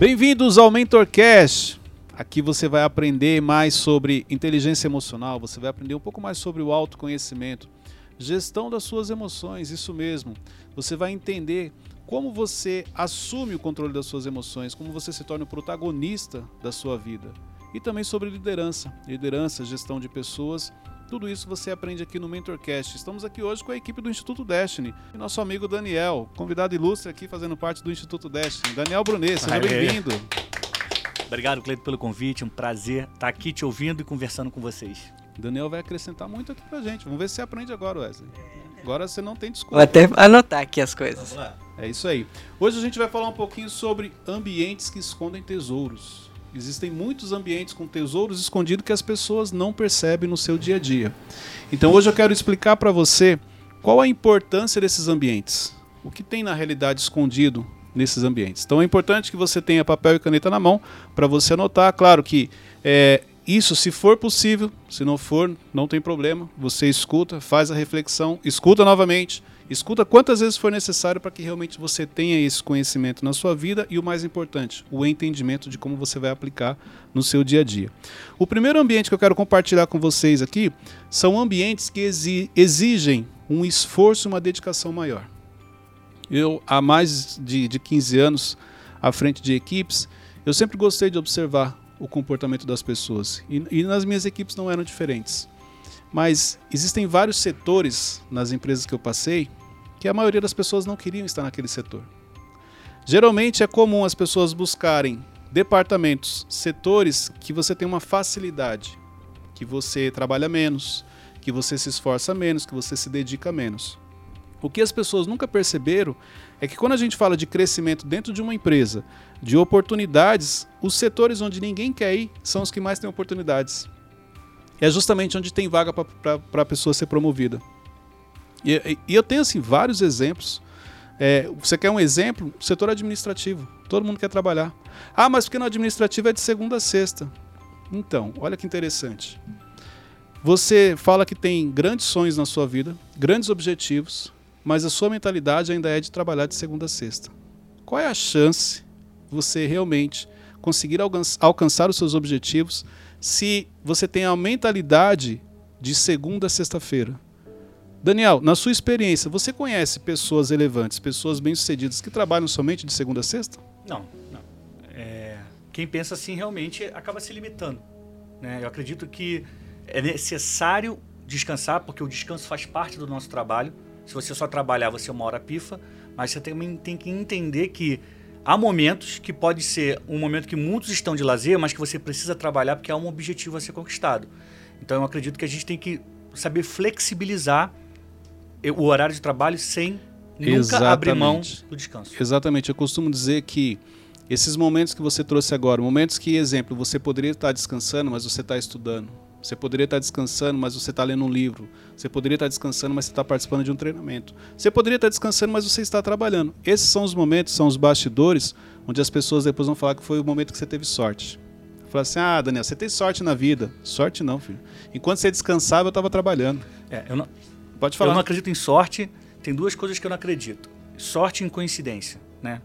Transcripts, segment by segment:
Bem-vindos ao MentorCast. Aqui você vai aprender mais sobre inteligência emocional, você vai aprender um pouco mais sobre o autoconhecimento, gestão das suas emoções, isso mesmo. Você vai entender como você assume o controle das suas emoções, como você se torna o protagonista da sua vida. E também sobre liderança, liderança, gestão de pessoas tudo isso você aprende aqui no MentorCast. Estamos aqui hoje com a equipe do Instituto Destiny e nosso amigo Daniel, convidado ilustre aqui fazendo parte do Instituto Destiny. Daniel Brunet, seja bem-vindo. Obrigado, Cleito, pelo convite. Um prazer estar aqui te ouvindo e conversando com vocês. Daniel vai acrescentar muito aqui pra gente. Vamos ver se você aprende agora, Wesley. Agora você não tem desculpa. Vou até anotar aqui as coisas. É isso aí. Hoje a gente vai falar um pouquinho sobre ambientes que escondem tesouros. Existem muitos ambientes com tesouros escondidos que as pessoas não percebem no seu dia a dia. Então hoje eu quero explicar para você qual a importância desses ambientes. O que tem na realidade escondido nesses ambientes. Então é importante que você tenha papel e caneta na mão para você anotar. Claro que é, isso, se for possível, se não for, não tem problema. Você escuta, faz a reflexão, escuta novamente, Escuta quantas vezes for necessário para que realmente você tenha esse conhecimento na sua vida e o mais importante, o entendimento de como você vai aplicar no seu dia a dia. O primeiro ambiente que eu quero compartilhar com vocês aqui são ambientes que exigem um esforço e uma dedicação maior. Eu, há mais de, de 15 anos à frente de equipes, eu sempre gostei de observar o comportamento das pessoas. E, e nas minhas equipes não eram diferentes. Mas existem vários setores nas empresas que eu passei que a maioria das pessoas não queriam estar naquele setor. Geralmente é comum as pessoas buscarem departamentos, setores que você tem uma facilidade, que você trabalha menos, que você se esforça menos, que você se dedica menos. O que as pessoas nunca perceberam é que quando a gente fala de crescimento dentro de uma empresa, de oportunidades, os setores onde ninguém quer ir são os que mais têm oportunidades. É justamente onde tem vaga para a pessoa ser promovida. E, e, eu tenho assim vários exemplos. É, você quer um exemplo? Setor administrativo. Todo mundo quer trabalhar. Ah, mas porque no administrativo é de segunda a sexta. Então, olha que interessante. Você fala que tem grandes sonhos na sua vida, grandes objetivos, mas a sua mentalidade ainda é de trabalhar de segunda a sexta. Qual é a chance você realmente conseguir alcançar os seus objetivos se você tem a mentalidade de segunda a sexta-feira? Daniel, na sua experiência, você conhece pessoas relevantes, pessoas bem-sucedidas que trabalham somente de segunda a sexta? Não, não. É, quem pensa assim realmente acaba se limitando. Né? Eu acredito que é necessário descansar, porque o descanso faz parte do nosso trabalho. Se você só trabalhar, você é uma hora pifa, mas você também tem que entender que há momentos que pode ser um momento que muitos estão de lazer, mas que você precisa trabalhar porque há um objetivo a ser conquistado. Então eu acredito que a gente tem que saber flexibilizar o horário de trabalho sem nunca Exatamente. abrir mão do descanso. Exatamente. Eu costumo dizer que esses momentos que você trouxe agora, momentos que, exemplo, você poderia estar descansando, mas você está estudando. Você poderia estar descansando, mas você está lendo um livro. Você poderia estar descansando, mas você está participando de um treinamento. Você poderia estar descansando, mas você está trabalhando. Esses são os momentos, são os bastidores, onde as pessoas depois vão falar que foi o momento que você teve sorte. Falar assim, ah, Daniel, você tem sorte na vida. Sorte não, filho. Enquanto você descansava, eu estava trabalhando. É, eu não, Pode falar. Eu não acredito em sorte. Tem duas coisas que eu não acredito: sorte e coincidência, né?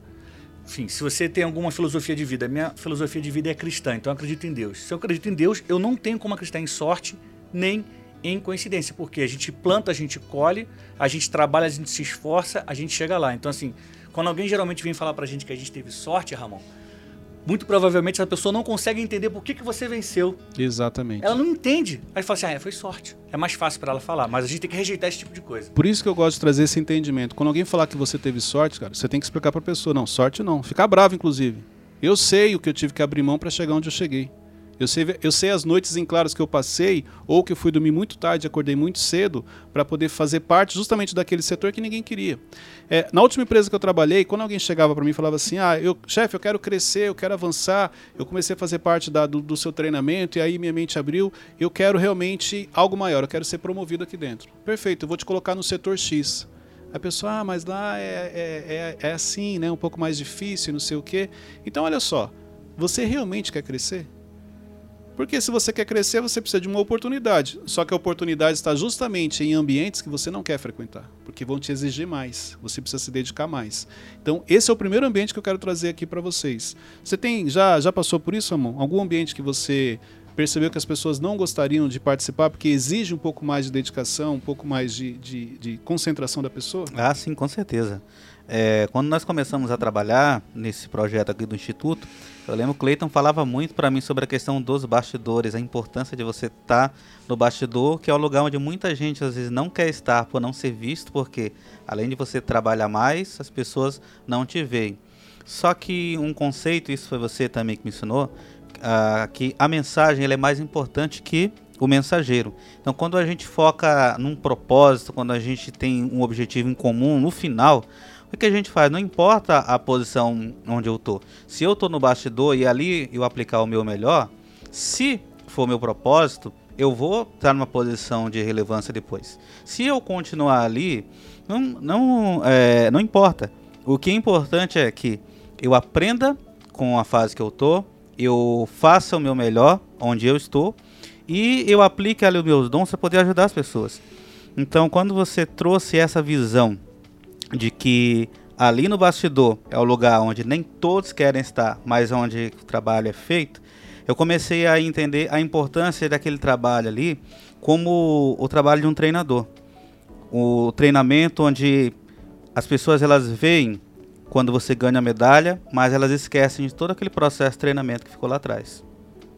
Enfim, se você tem alguma filosofia de vida, minha filosofia de vida é cristã, então eu acredito em Deus. Se eu acredito em Deus, eu não tenho como acreditar em sorte nem em coincidência, porque a gente planta, a gente colhe, a gente trabalha, a gente se esforça, a gente chega lá. Então, assim, quando alguém geralmente vem falar pra gente que a gente teve sorte, Ramon, muito provavelmente essa pessoa não consegue entender por que, que você venceu. Exatamente. Ela não entende. Aí fala assim, ah, foi sorte. É mais fácil para ela falar, mas a gente tem que rejeitar esse tipo de coisa. Por isso que eu gosto de trazer esse entendimento. Quando alguém falar que você teve sorte, cara, você tem que explicar para a pessoa, não, sorte não. Ficar bravo, inclusive. Eu sei o que eu tive que abrir mão para chegar onde eu cheguei. Eu sei, eu sei as noites em claros que eu passei, ou que eu fui dormir muito tarde, acordei muito cedo, para poder fazer parte justamente daquele setor que ninguém queria. É, na última empresa que eu trabalhei, quando alguém chegava para mim e falava assim: Ah, eu, chefe, eu quero crescer, eu quero avançar, eu comecei a fazer parte da, do, do seu treinamento, e aí minha mente abriu, eu quero realmente algo maior, eu quero ser promovido aqui dentro. Perfeito, eu vou te colocar no setor X. A pessoa, ah, mas lá é, é, é, é assim, né? Um pouco mais difícil, não sei o quê. Então, olha só, você realmente quer crescer? Porque se você quer crescer, você precisa de uma oportunidade. Só que a oportunidade está justamente em ambientes que você não quer frequentar, porque vão te exigir mais, você precisa se dedicar mais. Então, esse é o primeiro ambiente que eu quero trazer aqui para vocês. Você tem já já passou por isso, Amon? Algum ambiente que você percebeu que as pessoas não gostariam de participar porque exige um pouco mais de dedicação, um pouco mais de, de, de concentração da pessoa? Ah, sim, com certeza. É, quando nós começamos a trabalhar nesse projeto aqui do Instituto, eu lembro que o Cleiton falava muito para mim sobre a questão dos bastidores, a importância de você estar tá no bastidor, que é o lugar onde muita gente às vezes não quer estar por não ser visto, porque além de você trabalhar mais, as pessoas não te veem. Só que um conceito, isso foi você também que me ensinou, uh, que a mensagem é mais importante que o mensageiro. Então, quando a gente foca num propósito, quando a gente tem um objetivo em comum, no final, o que a gente faz? Não importa a posição onde eu tô. Se eu tô no bastidor e ali eu aplicar o meu melhor, se for meu propósito, eu vou estar numa posição de relevância depois. Se eu continuar ali, não, não, é, não importa. O que é importante é que eu aprenda com a fase que eu tô, eu faça o meu melhor onde eu estou e eu aplique ali os meus dons para poder ajudar as pessoas. Então, quando você trouxe essa visão de que ali no bastidor é o lugar onde nem todos querem estar, mas onde o trabalho é feito, eu comecei a entender a importância daquele trabalho ali como o trabalho de um treinador. O treinamento onde as pessoas elas veem quando você ganha a medalha, mas elas esquecem de todo aquele processo de treinamento que ficou lá atrás.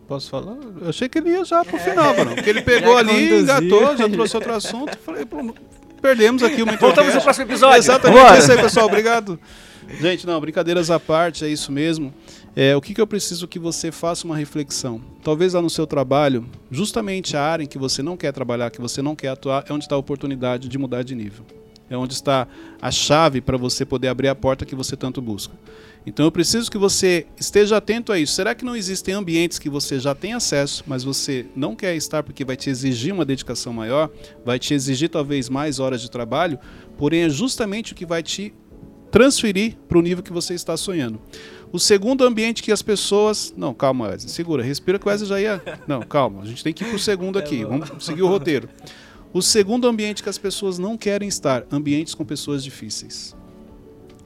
Posso falar? Eu achei que ele ia já pro final, mano. Porque ele pegou ali, engatou, já trouxe outro assunto. Falei, perdemos aqui uma Voltamos no próximo episódio. Exatamente Bora. isso aí, pessoal. Obrigado. Gente, não, brincadeiras à parte, é isso mesmo. É, o que, que eu preciso que você faça uma reflexão? Talvez lá no seu trabalho, justamente a área em que você não quer trabalhar, que você não quer atuar, é onde está a oportunidade de mudar de nível. É onde está a chave para você poder abrir a porta que você tanto busca. Então eu preciso que você esteja atento a isso. Será que não existem ambientes que você já tem acesso, mas você não quer estar porque vai te exigir uma dedicação maior, vai te exigir talvez mais horas de trabalho, porém é justamente o que vai te transferir para o nível que você está sonhando. O segundo ambiente que as pessoas. Não, calma, Wesley. Segura, respira que o Wesley já ia. Não, calma. A gente tem que ir para o segundo aqui. Vamos seguir o roteiro. O segundo ambiente que as pessoas não querem estar, ambientes com pessoas difíceis.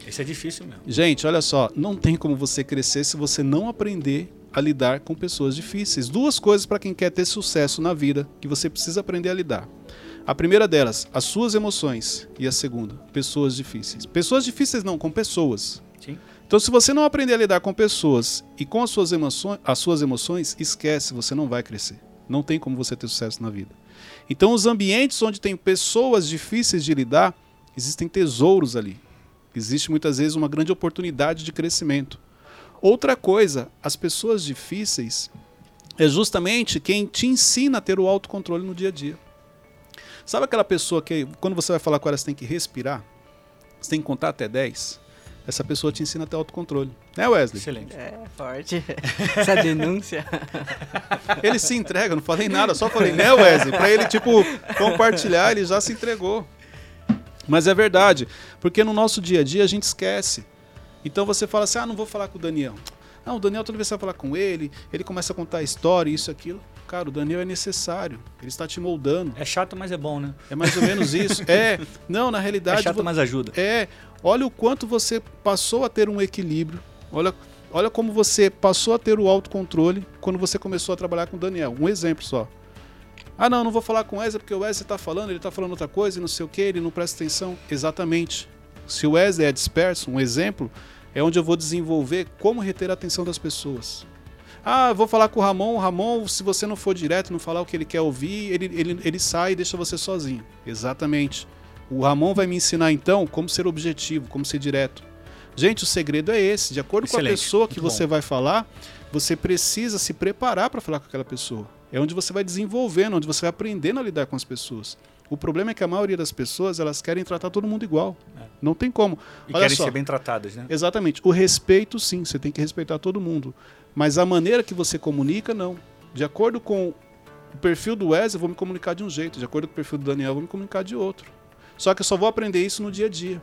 Esse é difícil mesmo. Gente, olha só, não tem como você crescer se você não aprender a lidar com pessoas difíceis. Duas coisas para quem quer ter sucesso na vida que você precisa aprender a lidar. A primeira delas, as suas emoções. E a segunda, pessoas difíceis. Pessoas difíceis não, com pessoas. Sim. Então, se você não aprender a lidar com pessoas e com as suas emoções, as suas emoções, esquece, você não vai crescer. Não tem como você ter sucesso na vida. Então, os ambientes onde tem pessoas difíceis de lidar, existem tesouros ali. Existe muitas vezes uma grande oportunidade de crescimento. Outra coisa, as pessoas difíceis é justamente quem te ensina a ter o autocontrole no dia a dia. Sabe aquela pessoa que, quando você vai falar com ela, você tem que respirar? Você tem que contar até 10? Essa pessoa te ensina a ter autocontrole. Né, Wesley? Excelente. É, forte. Essa denúncia. Ele se entrega, não falei nada, só falei, né, Wesley? Pra ele, tipo, compartilhar, ele já se entregou. Mas é verdade, porque no nosso dia a dia a gente esquece. Então você fala assim: ah, não vou falar com o Daniel. Não, o Daniel toda vez que você vai falar com ele, ele começa a contar a história, isso, aquilo. Cara, o Daniel é necessário. Ele está te moldando. É chato, mas é bom, né? É mais ou menos isso. É, não, na realidade. É chato, mas ajuda. É. Olha o quanto você passou a ter um equilíbrio. Olha, olha como você passou a ter o autocontrole quando você começou a trabalhar com o Daniel. Um exemplo só. Ah, não, não vou falar com o Wesley porque o Wesley está falando, ele está falando outra coisa e não sei o que, ele não presta atenção. Exatamente. Se o Wesley é disperso, um exemplo, é onde eu vou desenvolver como reter a atenção das pessoas. Ah, vou falar com o Ramon. O Ramon, se você não for direto, não falar o que ele quer ouvir, ele, ele, ele sai e deixa você sozinho. Exatamente. O Ramon vai me ensinar então como ser objetivo, como ser direto. Gente, o segredo é esse. De acordo Excelente. com a pessoa que você bom. vai falar, você precisa se preparar para falar com aquela pessoa. É onde você vai desenvolvendo, onde você vai aprendendo a lidar com as pessoas. O problema é que a maioria das pessoas elas querem tratar todo mundo igual. É. Não tem como. E Olha querem só. ser bem tratadas, né? Exatamente. O respeito, sim, você tem que respeitar todo mundo. Mas a maneira que você comunica, não. De acordo com o perfil do Wesley, eu vou me comunicar de um jeito. De acordo com o perfil do Daniel, eu vou me comunicar de outro. Só que eu só vou aprender isso no dia a dia.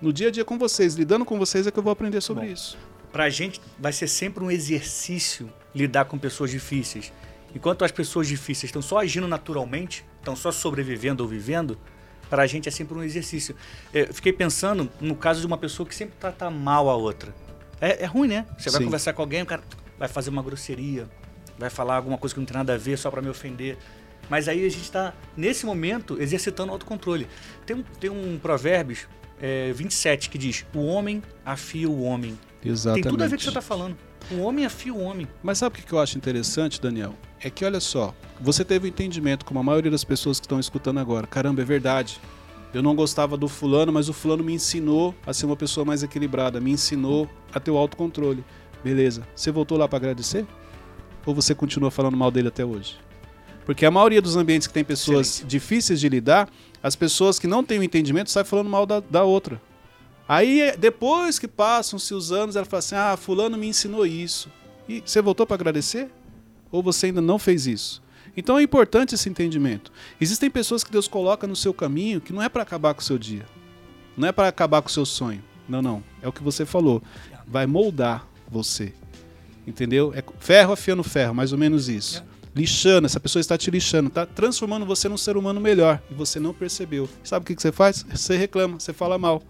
No dia a dia com vocês, lidando com vocês, é que eu vou aprender sobre Bom, isso. pra gente vai ser sempre um exercício lidar com pessoas difíceis. Enquanto as pessoas difíceis estão só agindo naturalmente, estão só sobrevivendo ou vivendo, pra gente é sempre um exercício. Eu fiquei pensando no caso de uma pessoa que sempre trata mal a outra. É, é ruim, né? Você vai Sim. conversar com alguém, o cara vai fazer uma grosseria, vai falar alguma coisa que não tem nada a ver só pra me ofender. Mas aí a gente está, nesse momento, exercitando o autocontrole. Tem um, tem um Provérbios é, 27 que diz: O homem afia o homem. Exatamente. Tem tudo a ver com o que você está falando. O homem afia o homem. Mas sabe o que eu acho interessante, Daniel? É que, olha só, você teve um entendimento, como a maioria das pessoas que estão escutando agora. Caramba, é verdade. Eu não gostava do fulano, mas o fulano me ensinou a ser uma pessoa mais equilibrada, me ensinou a ter o autocontrole. Beleza. Você voltou lá para agradecer? Ou você continua falando mal dele até hoje? Porque a maioria dos ambientes que tem pessoas Excelente. difíceis de lidar, as pessoas que não têm o entendimento saem falando mal da, da outra. Aí, depois que passam-se os anos, ela fala assim: Ah, Fulano me ensinou isso. E você voltou para agradecer? Ou você ainda não fez isso? Então é importante esse entendimento. Existem pessoas que Deus coloca no seu caminho que não é para acabar com o seu dia. Não é para acabar com o seu sonho. Não, não. É o que você falou. Vai moldar você. Entendeu? É ferro afiando ferro, mais ou menos isso. Lixando, essa pessoa está te lixando, está transformando você num ser humano melhor e você não percebeu. Sabe o que você faz? Você reclama, você fala mal.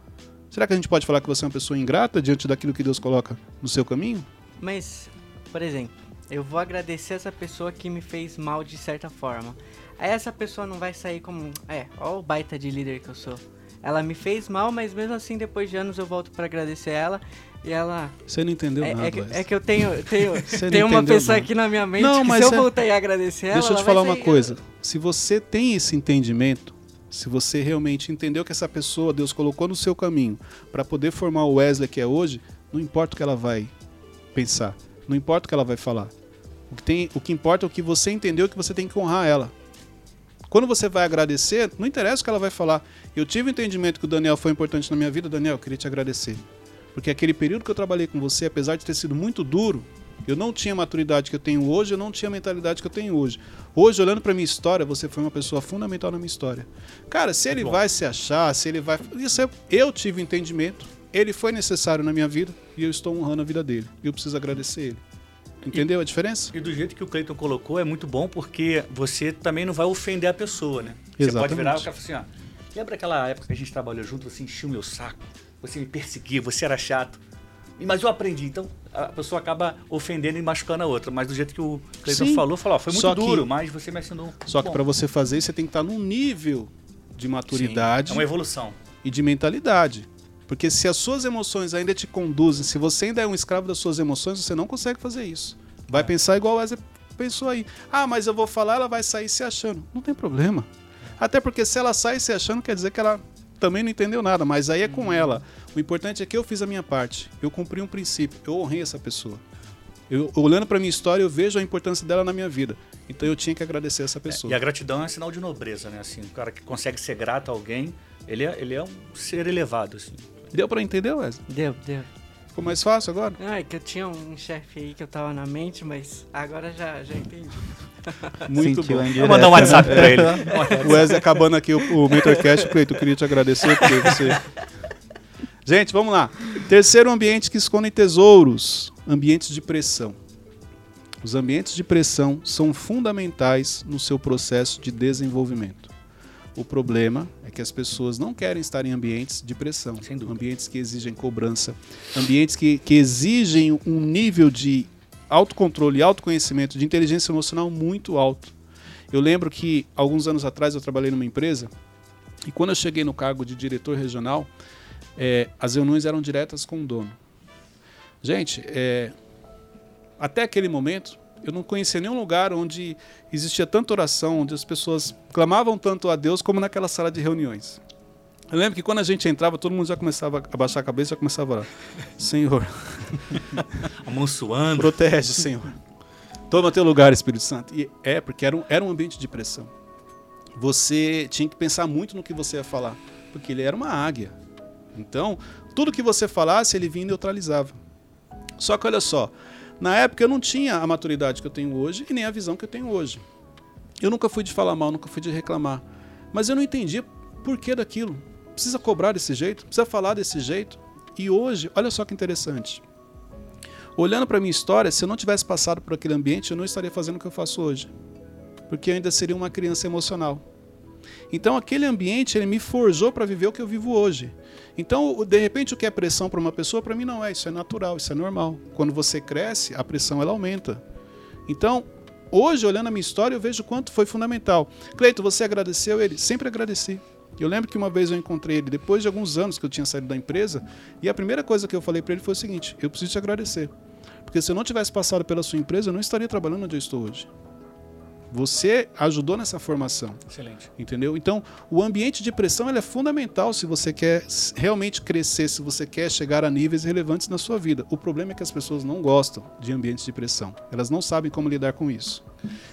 Será que a gente pode falar que você é uma pessoa ingrata diante daquilo que Deus coloca no seu caminho? Mas, por exemplo, eu vou agradecer essa pessoa que me fez mal de certa forma. Aí essa pessoa não vai sair como, é, ó o baita de líder que eu sou. Ela me fez mal, mas mesmo assim, depois de anos eu volto pra agradecer ela e ela. Você não entendeu É, nada. é que, é que eu tenho, tenho, tenho uma pessoa nada. aqui na minha mente Não, que mas se eu é- voltar e agradecer ela. Deixa eu te falar uma coisa. Se você tem esse entendimento, se você realmente entendeu que essa pessoa Deus colocou no seu caminho para poder formar o Wesley que é hoje, não importa o que ela vai pensar, não importa o que ela vai falar. O que, tem, o que importa é o que você entendeu que você tem que honrar ela. Quando você vai agradecer, não interessa o que ela vai falar. Eu tive o entendimento que o Daniel foi importante na minha vida, Daniel, eu queria te agradecer. Porque aquele período que eu trabalhei com você, apesar de ter sido muito duro, eu não tinha a maturidade que eu tenho hoje, eu não tinha a mentalidade que eu tenho hoje. Hoje, olhando pra minha história, você foi uma pessoa fundamental na minha história. Cara, se ele bom. vai se achar, se ele vai. Isso é... Eu tive o entendimento, ele foi necessário na minha vida e eu estou honrando a vida dele. E eu preciso agradecer ele. Entendeu a diferença? E do jeito que o Cleiton colocou, é muito bom porque você também não vai ofender a pessoa, né? Você pode Exatamente. virar e falar assim, ó. Lembra aquela época que a gente trabalhou junto, você enchia o meu saco, você me perseguia, você era chato. E- Mas eu aprendi, então a pessoa acaba ofendendo e machucando a outra. Mas do jeito que o Cleiton Sim. falou, falou, ó, foi muito Só que- duro, mas você me ensinou. Só que Bom, para você fazer isso, você tem que estar num nível de sim, maturidade É uma evolução. e de mentalidade. Porque se as suas emoções ainda te conduzem, se você ainda é um escravo das suas emoções, você não consegue fazer isso. Vai pensar igual o Wesley pensou aí. Ah, mas eu vou falar, ela vai sair se achando. Não tem problema. Até porque se ela sai se achando, quer dizer que ela também não entendeu nada, mas aí é com ela. O importante é que eu fiz a minha parte. Eu cumpri um princípio, eu honrei essa pessoa. Eu, olhando para minha história, eu vejo a importância dela na minha vida. Então eu tinha que agradecer essa pessoa. E a gratidão é sinal de nobreza, né? Assim, o cara que consegue ser grato a alguém, ele é, ele é um ser elevado, assim. Deu para entender, Wesley? Deu, deu. Ficou mais fácil agora? Não, é que eu tinha um chefe aí que eu tava na mente, mas agora já, já entendi. Muito Sentiu bom. Vou mandar um né? WhatsApp pra ele. O Wesley acabando aqui o, o Mentorcast, Cleito, eu queria te agradecer porque você. Gente, vamos lá. Terceiro ambiente que escondem tesouros: ambientes de pressão. Os ambientes de pressão são fundamentais no seu processo de desenvolvimento. O problema é que as pessoas não querem estar em ambientes de pressão, ambientes que exigem cobrança, ambientes que, que exigem um nível de autocontrole e autoconhecimento, de inteligência emocional muito alto. Eu lembro que alguns anos atrás eu trabalhei numa empresa e quando eu cheguei no cargo de diretor regional, eh, as reuniões eram diretas com o dono. Gente, eh, até aquele momento eu não conhecia nenhum lugar onde existia tanta oração, onde as pessoas clamavam tanto a Deus como naquela sala de reuniões. Eu lembro que quando a gente entrava, todo mundo já começava a baixar a cabeça e já começava a orar. Senhor, Amonçoando. Protege, Senhor. Toma teu lugar, Espírito Santo. E é, porque era um, era um ambiente de pressão. Você tinha que pensar muito no que você ia falar, porque ele era uma águia. Então, tudo que você falasse, ele vinha e neutralizava. Só que olha só, na época eu não tinha a maturidade que eu tenho hoje e nem a visão que eu tenho hoje. Eu nunca fui de falar mal, nunca fui de reclamar. Mas eu não entendia por que daquilo. Precisa cobrar desse jeito? Precisa falar desse jeito? E hoje, olha só que interessante. olhando para minha história, se eu não tivesse passado por aquele ambiente, eu não estaria fazendo o que eu faço hoje. Porque eu ainda seria uma criança emocional. Então aquele ambiente ele me forjou para viver o que eu vivo hoje. Então, de repente, o que é pressão para uma pessoa, para mim não é. Isso é natural, isso é normal. Quando você cresce, a pressão ela aumenta. Então, hoje, olhando a minha história, eu vejo quanto foi fundamental. Cleito, você agradeceu ele? Sempre agradeci. Eu lembro que uma vez eu encontrei ele depois de alguns anos que eu tinha saído da empresa, e a primeira coisa que eu falei para ele foi o seguinte: eu preciso te agradecer. Porque se eu não tivesse passado pela sua empresa, eu não estaria trabalhando onde eu estou hoje. Você ajudou nessa formação. Excelente. Entendeu? Então, o ambiente de pressão é fundamental se você quer realmente crescer, se você quer chegar a níveis relevantes na sua vida. O problema é que as pessoas não gostam de ambientes de pressão. Elas não sabem como lidar com isso.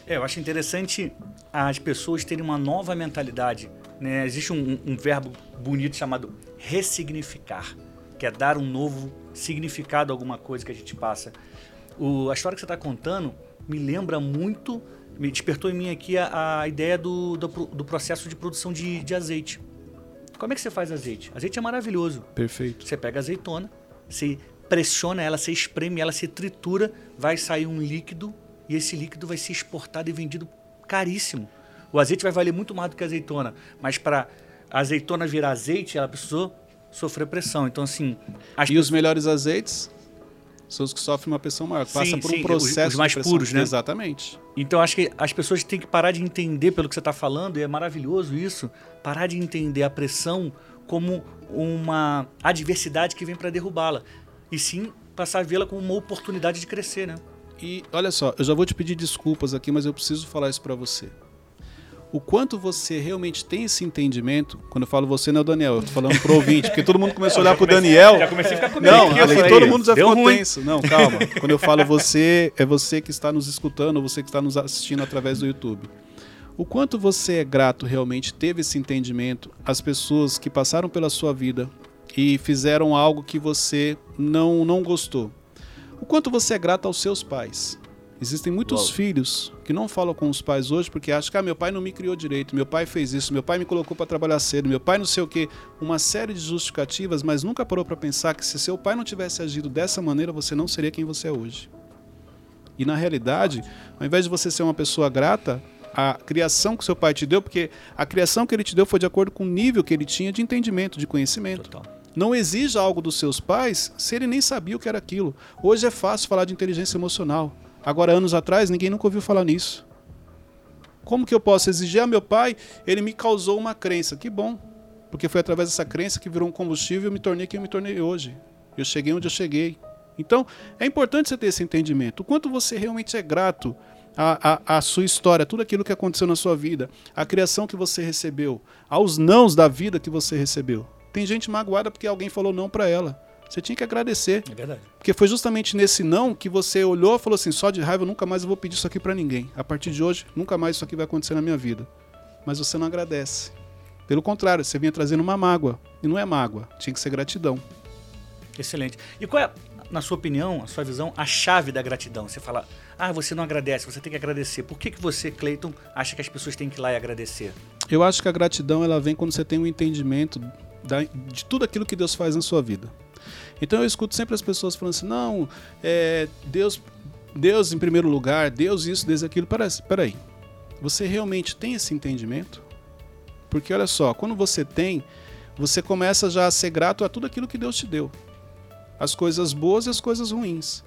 É, eu acho interessante as pessoas terem uma nova mentalidade. Né? Existe um, um verbo bonito chamado ressignificar, que é dar um novo significado a alguma coisa que a gente passa. O, a história que você está contando me lembra muito me despertou em mim aqui a, a ideia do, do, do, processo de produção de, de azeite. Como é que você faz azeite? Azeite é maravilhoso. Perfeito. Você pega azeitona, você pressiona ela, você espreme ela, você tritura, vai sair um líquido e esse líquido vai ser exportado e vendido caríssimo. O azeite vai valer muito mais do que a azeitona, mas para a azeitona virar azeite, ela precisou sofrer pressão. Então, assim. e os melhores azeites os que sofrem uma pressão maior, passam por um processo. Os, os mais puros, né? Exatamente. Então acho que as pessoas têm que parar de entender pelo que você está falando, e é maravilhoso isso, parar de entender a pressão como uma adversidade que vem para derrubá-la. E sim passar a vê-la como uma oportunidade de crescer, né? E olha só, eu já vou te pedir desculpas aqui, mas eu preciso falar isso para você o quanto você realmente tem esse entendimento. Quando eu falo você, não é o Daniel, eu tô falando pro ouvinte, porque todo mundo começou a olhar pro Daniel. Já comecei a ficar comigo. Não, aqui, todo mundo já ficou ruim. tenso. Não, calma. Quando eu falo você, é você que está nos escutando, você que está nos assistindo através do YouTube. O quanto você é grato realmente teve esse entendimento, as pessoas que passaram pela sua vida e fizeram algo que você não não gostou. O quanto você é grato aos seus pais. Existem muitos Uau. filhos que não falam com os pais hoje porque acham que ah, meu pai não me criou direito, meu pai fez isso, meu pai me colocou para trabalhar cedo, meu pai não sei o quê. Uma série de justificativas, mas nunca parou para pensar que se seu pai não tivesse agido dessa maneira, você não seria quem você é hoje. E na realidade, ao invés de você ser uma pessoa grata, a criação que seu pai te deu, porque a criação que ele te deu foi de acordo com o nível que ele tinha de entendimento, de conhecimento. Total. Não exija algo dos seus pais se ele nem sabia o que era aquilo. Hoje é fácil falar de inteligência emocional. Agora, anos atrás, ninguém nunca ouviu falar nisso. Como que eu posso exigir a meu pai? Ele me causou uma crença. Que bom. Porque foi através dessa crença que virou um combustível e eu me tornei quem eu me tornei hoje. Eu cheguei onde eu cheguei. Então, é importante você ter esse entendimento. O quanto você realmente é grato à, à, à, sua história, tudo aquilo que aconteceu na sua vida, à criação que você recebeu, aos nãos da vida que você recebeu. Tem gente magoada porque alguém falou não para ela. Você tinha que agradecer. É verdade. Porque foi justamente nesse não que você olhou e falou assim: só de raiva eu nunca mais vou pedir isso aqui para ninguém. A partir de hoje, nunca mais isso aqui vai acontecer na minha vida. Mas você não agradece. Pelo contrário, você vinha trazendo uma mágoa. E não é mágoa, tinha que ser gratidão. Excelente. E qual é, na sua opinião, a sua visão, a chave da gratidão? Você fala, ah, você não agradece, você tem que agradecer. Por que, que você, Cleiton, acha que as pessoas têm que ir lá e agradecer? Eu acho que a gratidão ela vem quando você tem um entendimento da, de tudo aquilo que Deus faz na sua vida. Então eu escuto sempre as pessoas falando assim: não, é, Deus, Deus em primeiro lugar, Deus isso, Deus aquilo. Peraí, você realmente tem esse entendimento? Porque olha só, quando você tem, você começa já a ser grato a tudo aquilo que Deus te deu. As coisas boas e as coisas ruins.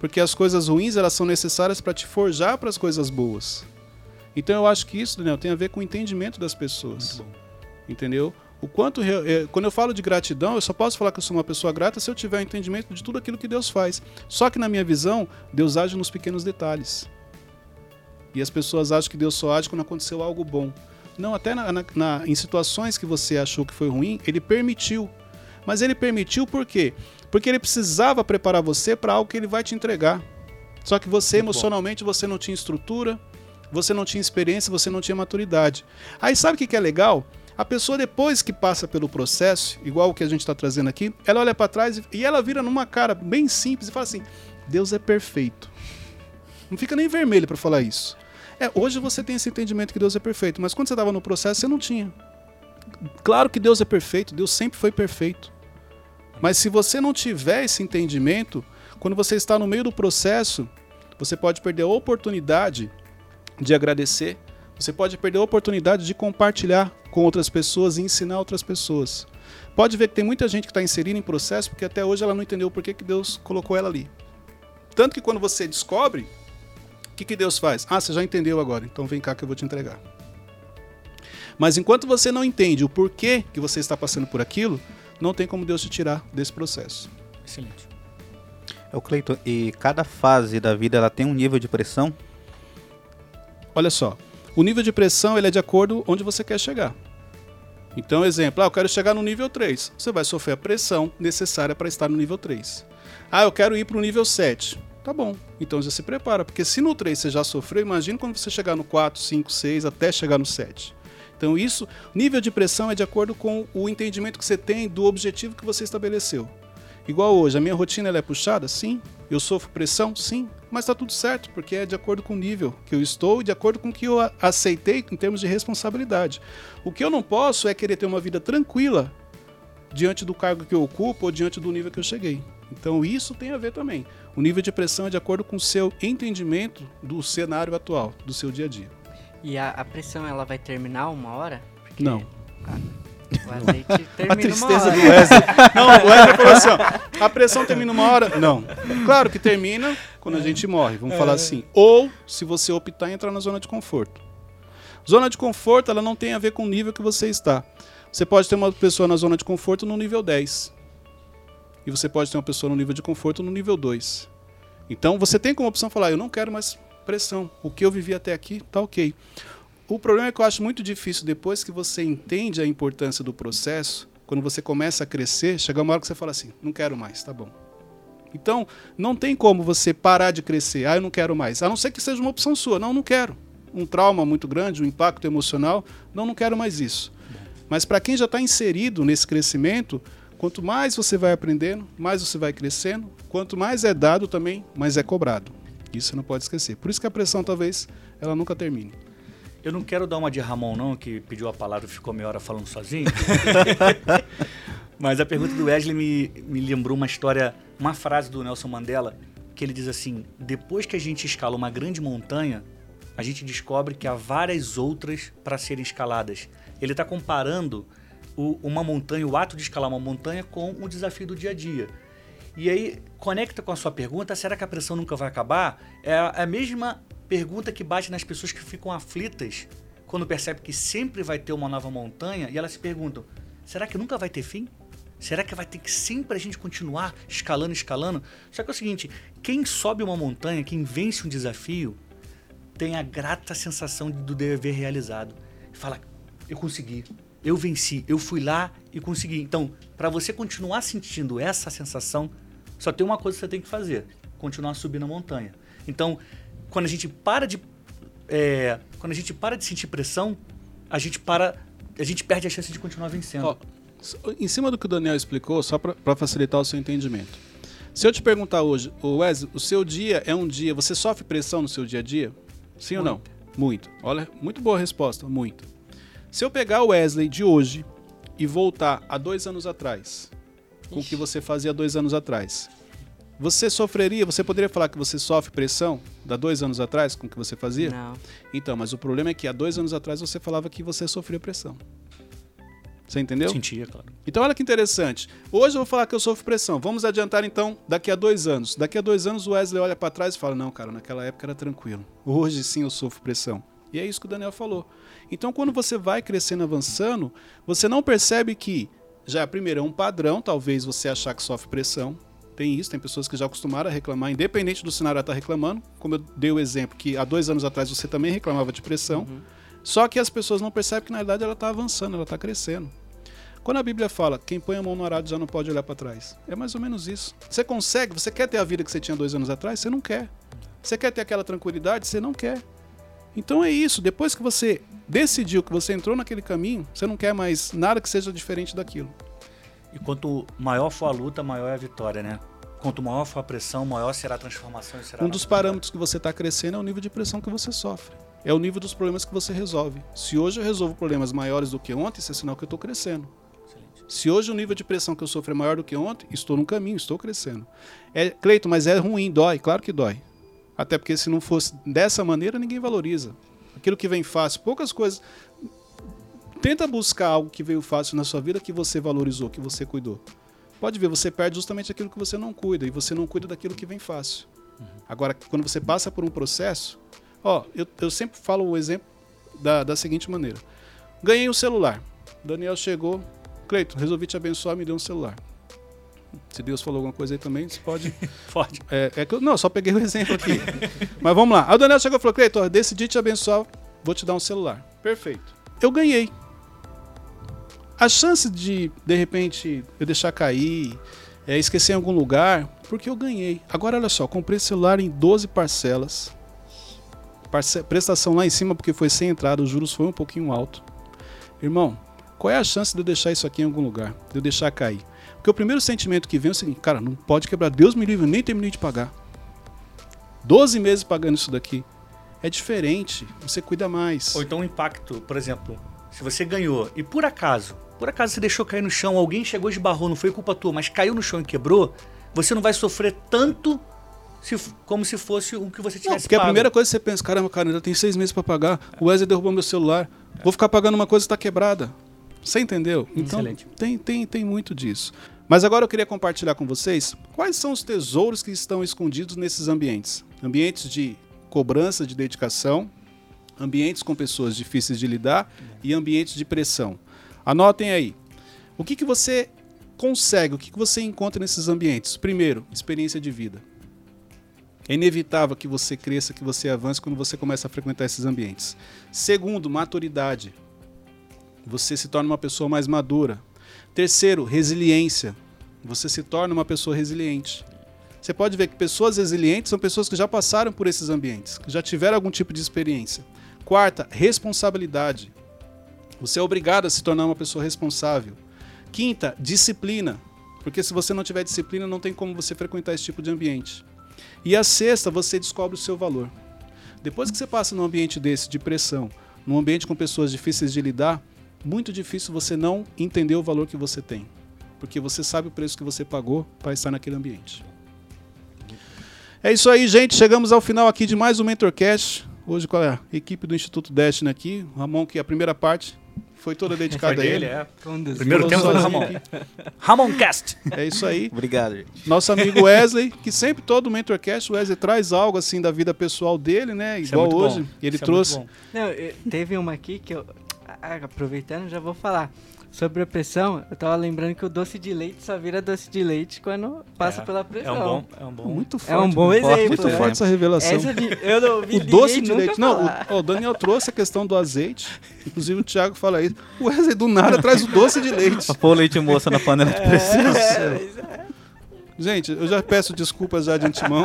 Porque as coisas ruins elas são necessárias para te forjar para as coisas boas. Então eu acho que isso, Daniel, tem a ver com o entendimento das pessoas. Entendeu? O quanto é, quando eu falo de gratidão, eu só posso falar que eu sou uma pessoa grata se eu tiver o um entendimento de tudo aquilo que Deus faz. Só que na minha visão, Deus age nos pequenos detalhes. E as pessoas acham que Deus só age quando aconteceu algo bom. Não, até na, na, na, em situações que você achou que foi ruim, ele permitiu. Mas ele permitiu por quê? Porque ele precisava preparar você para algo que ele vai te entregar. Só que você, Muito emocionalmente, bom. você não tinha estrutura, você não tinha experiência, você não tinha maturidade. Aí sabe o que é legal? A pessoa, depois que passa pelo processo, igual o que a gente está trazendo aqui, ela olha para trás e ela vira numa cara bem simples e fala assim: Deus é perfeito. Não fica nem vermelho para falar isso. É, hoje você tem esse entendimento que Deus é perfeito, mas quando você estava no processo, você não tinha. Claro que Deus é perfeito, Deus sempre foi perfeito. Mas se você não tiver esse entendimento, quando você está no meio do processo, você pode perder a oportunidade de agradecer, você pode perder a oportunidade de compartilhar com outras pessoas e ensinar outras pessoas. Pode ver que tem muita gente que está inserida em processo porque até hoje ela não entendeu por que, que Deus colocou ela ali. Tanto que quando você descobre, o que, que Deus faz? Ah, você já entendeu agora, então vem cá que eu vou te entregar. Mas enquanto você não entende o porquê que você está passando por aquilo, não tem como Deus te tirar desse processo. Excelente. É o Cleiton, e cada fase da vida ela tem um nível de pressão? Olha só, o nível de pressão ele é de acordo onde você quer chegar. Então, exemplo, ah, eu quero chegar no nível 3. Você vai sofrer a pressão necessária para estar no nível 3. Ah, eu quero ir para o nível 7. Tá bom, então já se prepara, porque se no 3 você já sofreu, imagine quando você chegar no 4, 5, 6, até chegar no 7. Então isso, nível de pressão é de acordo com o entendimento que você tem do objetivo que você estabeleceu. Igual hoje, a minha rotina ela é puxada? Sim. Eu sofro pressão? Sim. Mas está tudo certo, porque é de acordo com o nível que eu estou e de acordo com o que eu aceitei em termos de responsabilidade. O que eu não posso é querer ter uma vida tranquila diante do cargo que eu ocupo ou diante do nível que eu cheguei. Então isso tem a ver também. O nível de pressão é de acordo com o seu entendimento do cenário atual, do seu dia a dia. E a, a pressão ela vai terminar uma hora? Porque Não. O azeite termina A tristeza uma hora. do Wesley. Não, o Wesley falou assim: ó, a pressão termina uma hora? Não. Claro que termina quando a gente morre, vamos falar assim. Ou se você optar em entrar na zona de conforto. Zona de conforto, ela não tem a ver com o nível que você está. Você pode ter uma pessoa na zona de conforto no nível 10. E você pode ter uma pessoa no nível de conforto no nível 2. Então você tem como opção falar: eu não quero mais pressão. O que eu vivi até aqui tá ok. O problema é que eu acho muito difícil, depois que você entende a importância do processo, quando você começa a crescer, chega uma hora que você fala assim: não quero mais, tá bom. Então, não tem como você parar de crescer. Ah, eu não quero mais. A não ser que seja uma opção sua. Não, não quero. Um trauma muito grande, um impacto emocional. Não, não quero mais isso. Mas para quem já está inserido nesse crescimento, quanto mais você vai aprendendo, mais você vai crescendo. Quanto mais é dado também, mais é cobrado. Isso você não pode esquecer. Por isso que a pressão talvez ela nunca termine. Eu não quero dar uma de Ramon, não, que pediu a palavra e ficou meia hora falando sozinho. Mas a pergunta do Wesley me, me lembrou uma história, uma frase do Nelson Mandela, que ele diz assim: depois que a gente escala uma grande montanha, a gente descobre que há várias outras para serem escaladas. Ele está comparando o- uma montanha, o ato de escalar uma montanha, com o desafio do dia a dia. E aí, conecta com a sua pergunta: será que a pressão nunca vai acabar? É a, é a mesma pergunta que bate nas pessoas que ficam aflitas quando percebem que sempre vai ter uma nova montanha e elas se perguntam: será que nunca vai ter fim? Será que vai ter que sempre a gente continuar escalando, escalando? Só que é o seguinte: quem sobe uma montanha, quem vence um desafio, tem a grata sensação do dever realizado. Fala, eu consegui, eu venci, eu fui lá e consegui. Então, para você continuar sentindo essa sensação, só tem uma coisa que você tem que fazer: continuar subindo a montanha. Então, quando a gente para de é, quando a gente para de sentir pressão, a gente para, a gente perde a chance de continuar vencendo. Ó, em cima do que o Daniel explicou, só para facilitar o seu entendimento. Se eu te perguntar hoje, Wesley, o seu dia é um dia, você sofre pressão no seu dia a dia? Sim ou não? Muito. Olha, muito boa resposta, muito. Se eu pegar o Wesley de hoje e voltar a dois anos atrás, com o que você fazia dois anos atrás, você sofreria, você poderia falar que você sofre pressão da dois anos atrás com o que você fazia? Não. Então, mas o problema é que há dois anos atrás você falava que você sofria pressão. Você entendeu? Sentia, claro. Então, olha que interessante. Hoje eu vou falar que eu sofro pressão. Vamos adiantar então daqui a dois anos. Daqui a dois anos o Wesley olha para trás e fala: Não, cara, naquela época era tranquilo. Hoje sim eu sofro pressão. E é isso que o Daniel falou. Então, quando você vai crescendo, avançando, você não percebe que já primeiro é um padrão, talvez você achar que sofre pressão. Tem isso, tem pessoas que já acostumaram a reclamar, independente do cenário estar reclamando. Como eu dei o exemplo que há dois anos atrás você também reclamava de pressão. Só que as pessoas não percebem que na verdade ela está avançando, ela está crescendo. Quando a Bíblia fala quem põe a mão no arado já não pode olhar para trás, é mais ou menos isso. Você consegue? Você quer ter a vida que você tinha dois anos atrás? Você não quer. Você quer ter aquela tranquilidade? Você não quer. Então é isso. Depois que você decidiu que você entrou naquele caminho, você não quer mais nada que seja diferente daquilo. E quanto maior for a luta, maior é a vitória, né? Quanto maior for a pressão, maior será a transformação será Um dos parâmetros que você está crescendo é o nível de pressão que você sofre. É o nível dos problemas que você resolve. Se hoje eu resolvo problemas maiores do que ontem, isso é sinal que eu estou crescendo. Excelente. Se hoje o nível de pressão que eu sofro é maior do que ontem, estou no caminho, estou crescendo. É, Cleito, mas é ruim, dói, claro que dói. Até porque se não fosse dessa maneira, ninguém valoriza. Aquilo que vem fácil, poucas coisas. Tenta buscar algo que veio fácil na sua vida que você valorizou, que você cuidou. Pode ver, você perde justamente aquilo que você não cuida e você não cuida daquilo que vem fácil. Agora, quando você passa por um processo, ó, eu, eu sempre falo o exemplo da, da seguinte maneira: ganhei um celular. Daniel chegou, Cleito, resolvi te abençoar, me deu um celular. Se Deus falou alguma coisa aí também, você pode. Forte. É, é que eu, não, só peguei o exemplo aqui. Mas vamos lá. Aí o Daniel chegou e falou: Cleiton, decidi te abençoar, vou te dar um celular. Perfeito. Eu ganhei. A chance de, de repente, eu deixar cair, é, esquecer em algum lugar, porque eu ganhei. Agora, olha só, comprei celular em 12 parcelas. Parce prestação lá em cima, porque foi sem entrada, os juros foi um pouquinho alto. Irmão, qual é a chance de eu deixar isso aqui em algum lugar? De eu deixar cair? Porque o primeiro sentimento que vem é o seguinte, cara, não pode quebrar. Deus me livre, eu nem terminei de pagar. 12 meses pagando isso daqui. É diferente, você cuida mais. Ou então o impacto, por exemplo, se você ganhou e por acaso, por acaso você deixou cair no chão, alguém chegou e esbarrou, não foi culpa tua, mas caiu no chão e quebrou, você não vai sofrer tanto se, como se fosse o que você tivesse Não, porque pago. a primeira coisa que você pensa, caramba, cara, ainda tem seis meses pra pagar. O Wesley derrubou meu celular. Vou ficar pagando uma coisa que está quebrada. Você entendeu? Então Excelente. tem, tem, tem muito disso. Mas agora eu queria compartilhar com vocês quais são os tesouros que estão escondidos nesses ambientes. Ambientes de cobrança de dedicação, ambientes com pessoas difíceis de lidar e ambientes de pressão. Anotem aí. O que, que você consegue, o que, que você encontra nesses ambientes? Primeiro, experiência de vida. É inevitável que você cresça, que você avance quando você começa a frequentar esses ambientes. Segundo, maturidade. Você se torna uma pessoa mais madura. Terceiro, resiliência. Você se torna uma pessoa resiliente. Você pode ver que pessoas resilientes são pessoas que já passaram por esses ambientes, que já tiveram algum tipo de experiência. Quarta, responsabilidade. Você é obrigado a se tornar uma pessoa responsável. Quinta, disciplina. Porque se você não tiver disciplina, não tem como você frequentar esse tipo de ambiente. E a sexta, você descobre o seu valor. Depois que você passa num ambiente desse de pressão, num ambiente com pessoas difíceis de lidar, muito difícil você não entender o valor que você tem. Porque você sabe o preço que você pagou para estar naquele ambiente. É isso aí, gente. Chegamos ao final aqui de mais um Mentorcast. Hoje com a equipe do Instituto Destiny aqui. Ramon, que a primeira parte foi toda dedicada Foi a dele, ele. é. Primeiro tempo do Ramon. Ramon Cast. É isso aí. Obrigado, gente. Nosso amigo Wesley, que sempre todo Mentorcast, o Wesley traz algo assim da vida pessoal dele, né? Isso é Igual muito hoje. bom. Ele Isso é trouxe. bom. Não, eu- teve uma aqui que eu. ah, Aproveitando, já vou falar. Sobre a pressão, eu tava lembrando que o doce de leite só vira doce de leite quando passa É, pela É pressão. um bom, é um bom. Muito forte. É um bom muito forte, exemplo, Muito né? forte essa revelação. Essa de- eu não ouvi O doce de leite. Não, o, o Daniel trouxe a questão do azeite. Inclusive o Thiago fala isso. O Wesley do nada traz o doce de leite. Pôr leite moça na panela de pressão. É, mas é. Gente, eu já peço desculpas já de antemão.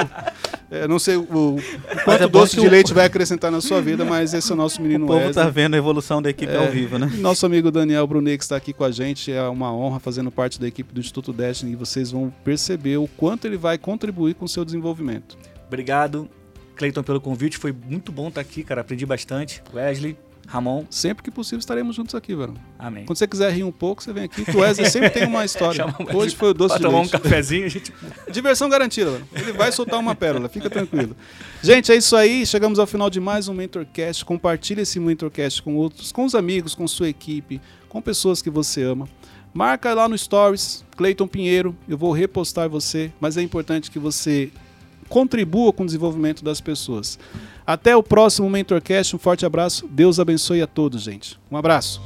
É, não sei o, o Mas quanto é doce de o- leite vai acrescentar na sua vida, mas esse é o nosso menino O povo Wesley. tá vendo a evolução da equipe É. ao vivo, né? Nosso amigo Daniel Brunet, que está aqui com a gente, é uma honra fazendo parte da equipe do Instituto Destiny e vocês vão perceber o quanto ele vai contribuir com o seu desenvolvimento. Obrigado, Cleiton, pelo convite. Foi muito bom estar aqui, cara. Aprendi bastante. Wesley, Ramon, Sempre que possível estaremos juntos aqui, velho. amém. Quando você quiser rir um pouco, você vem aqui. O Wesley sempre tem uma história. Hoje foi o doce de tomar um leite. cafezinho, a gente... Diversão garantida, velho. Ele vai soltar uma pérola, fica tranquilo. Gente, é isso aí. Chegamos ao final de mais um Mentorcast. Compartilhe esse Mentorcast com outros, com os amigos, com sua equipe, com pessoas que você ama. Marca lá no Stories, Cleiton Pinheiro. Eu vou repostar você, mas é importante que você contribua com o desenvolvimento das pessoas. Até o próximo Mentorcast. Um forte abraço. Deus abençoe a todos, gente. Um abraço.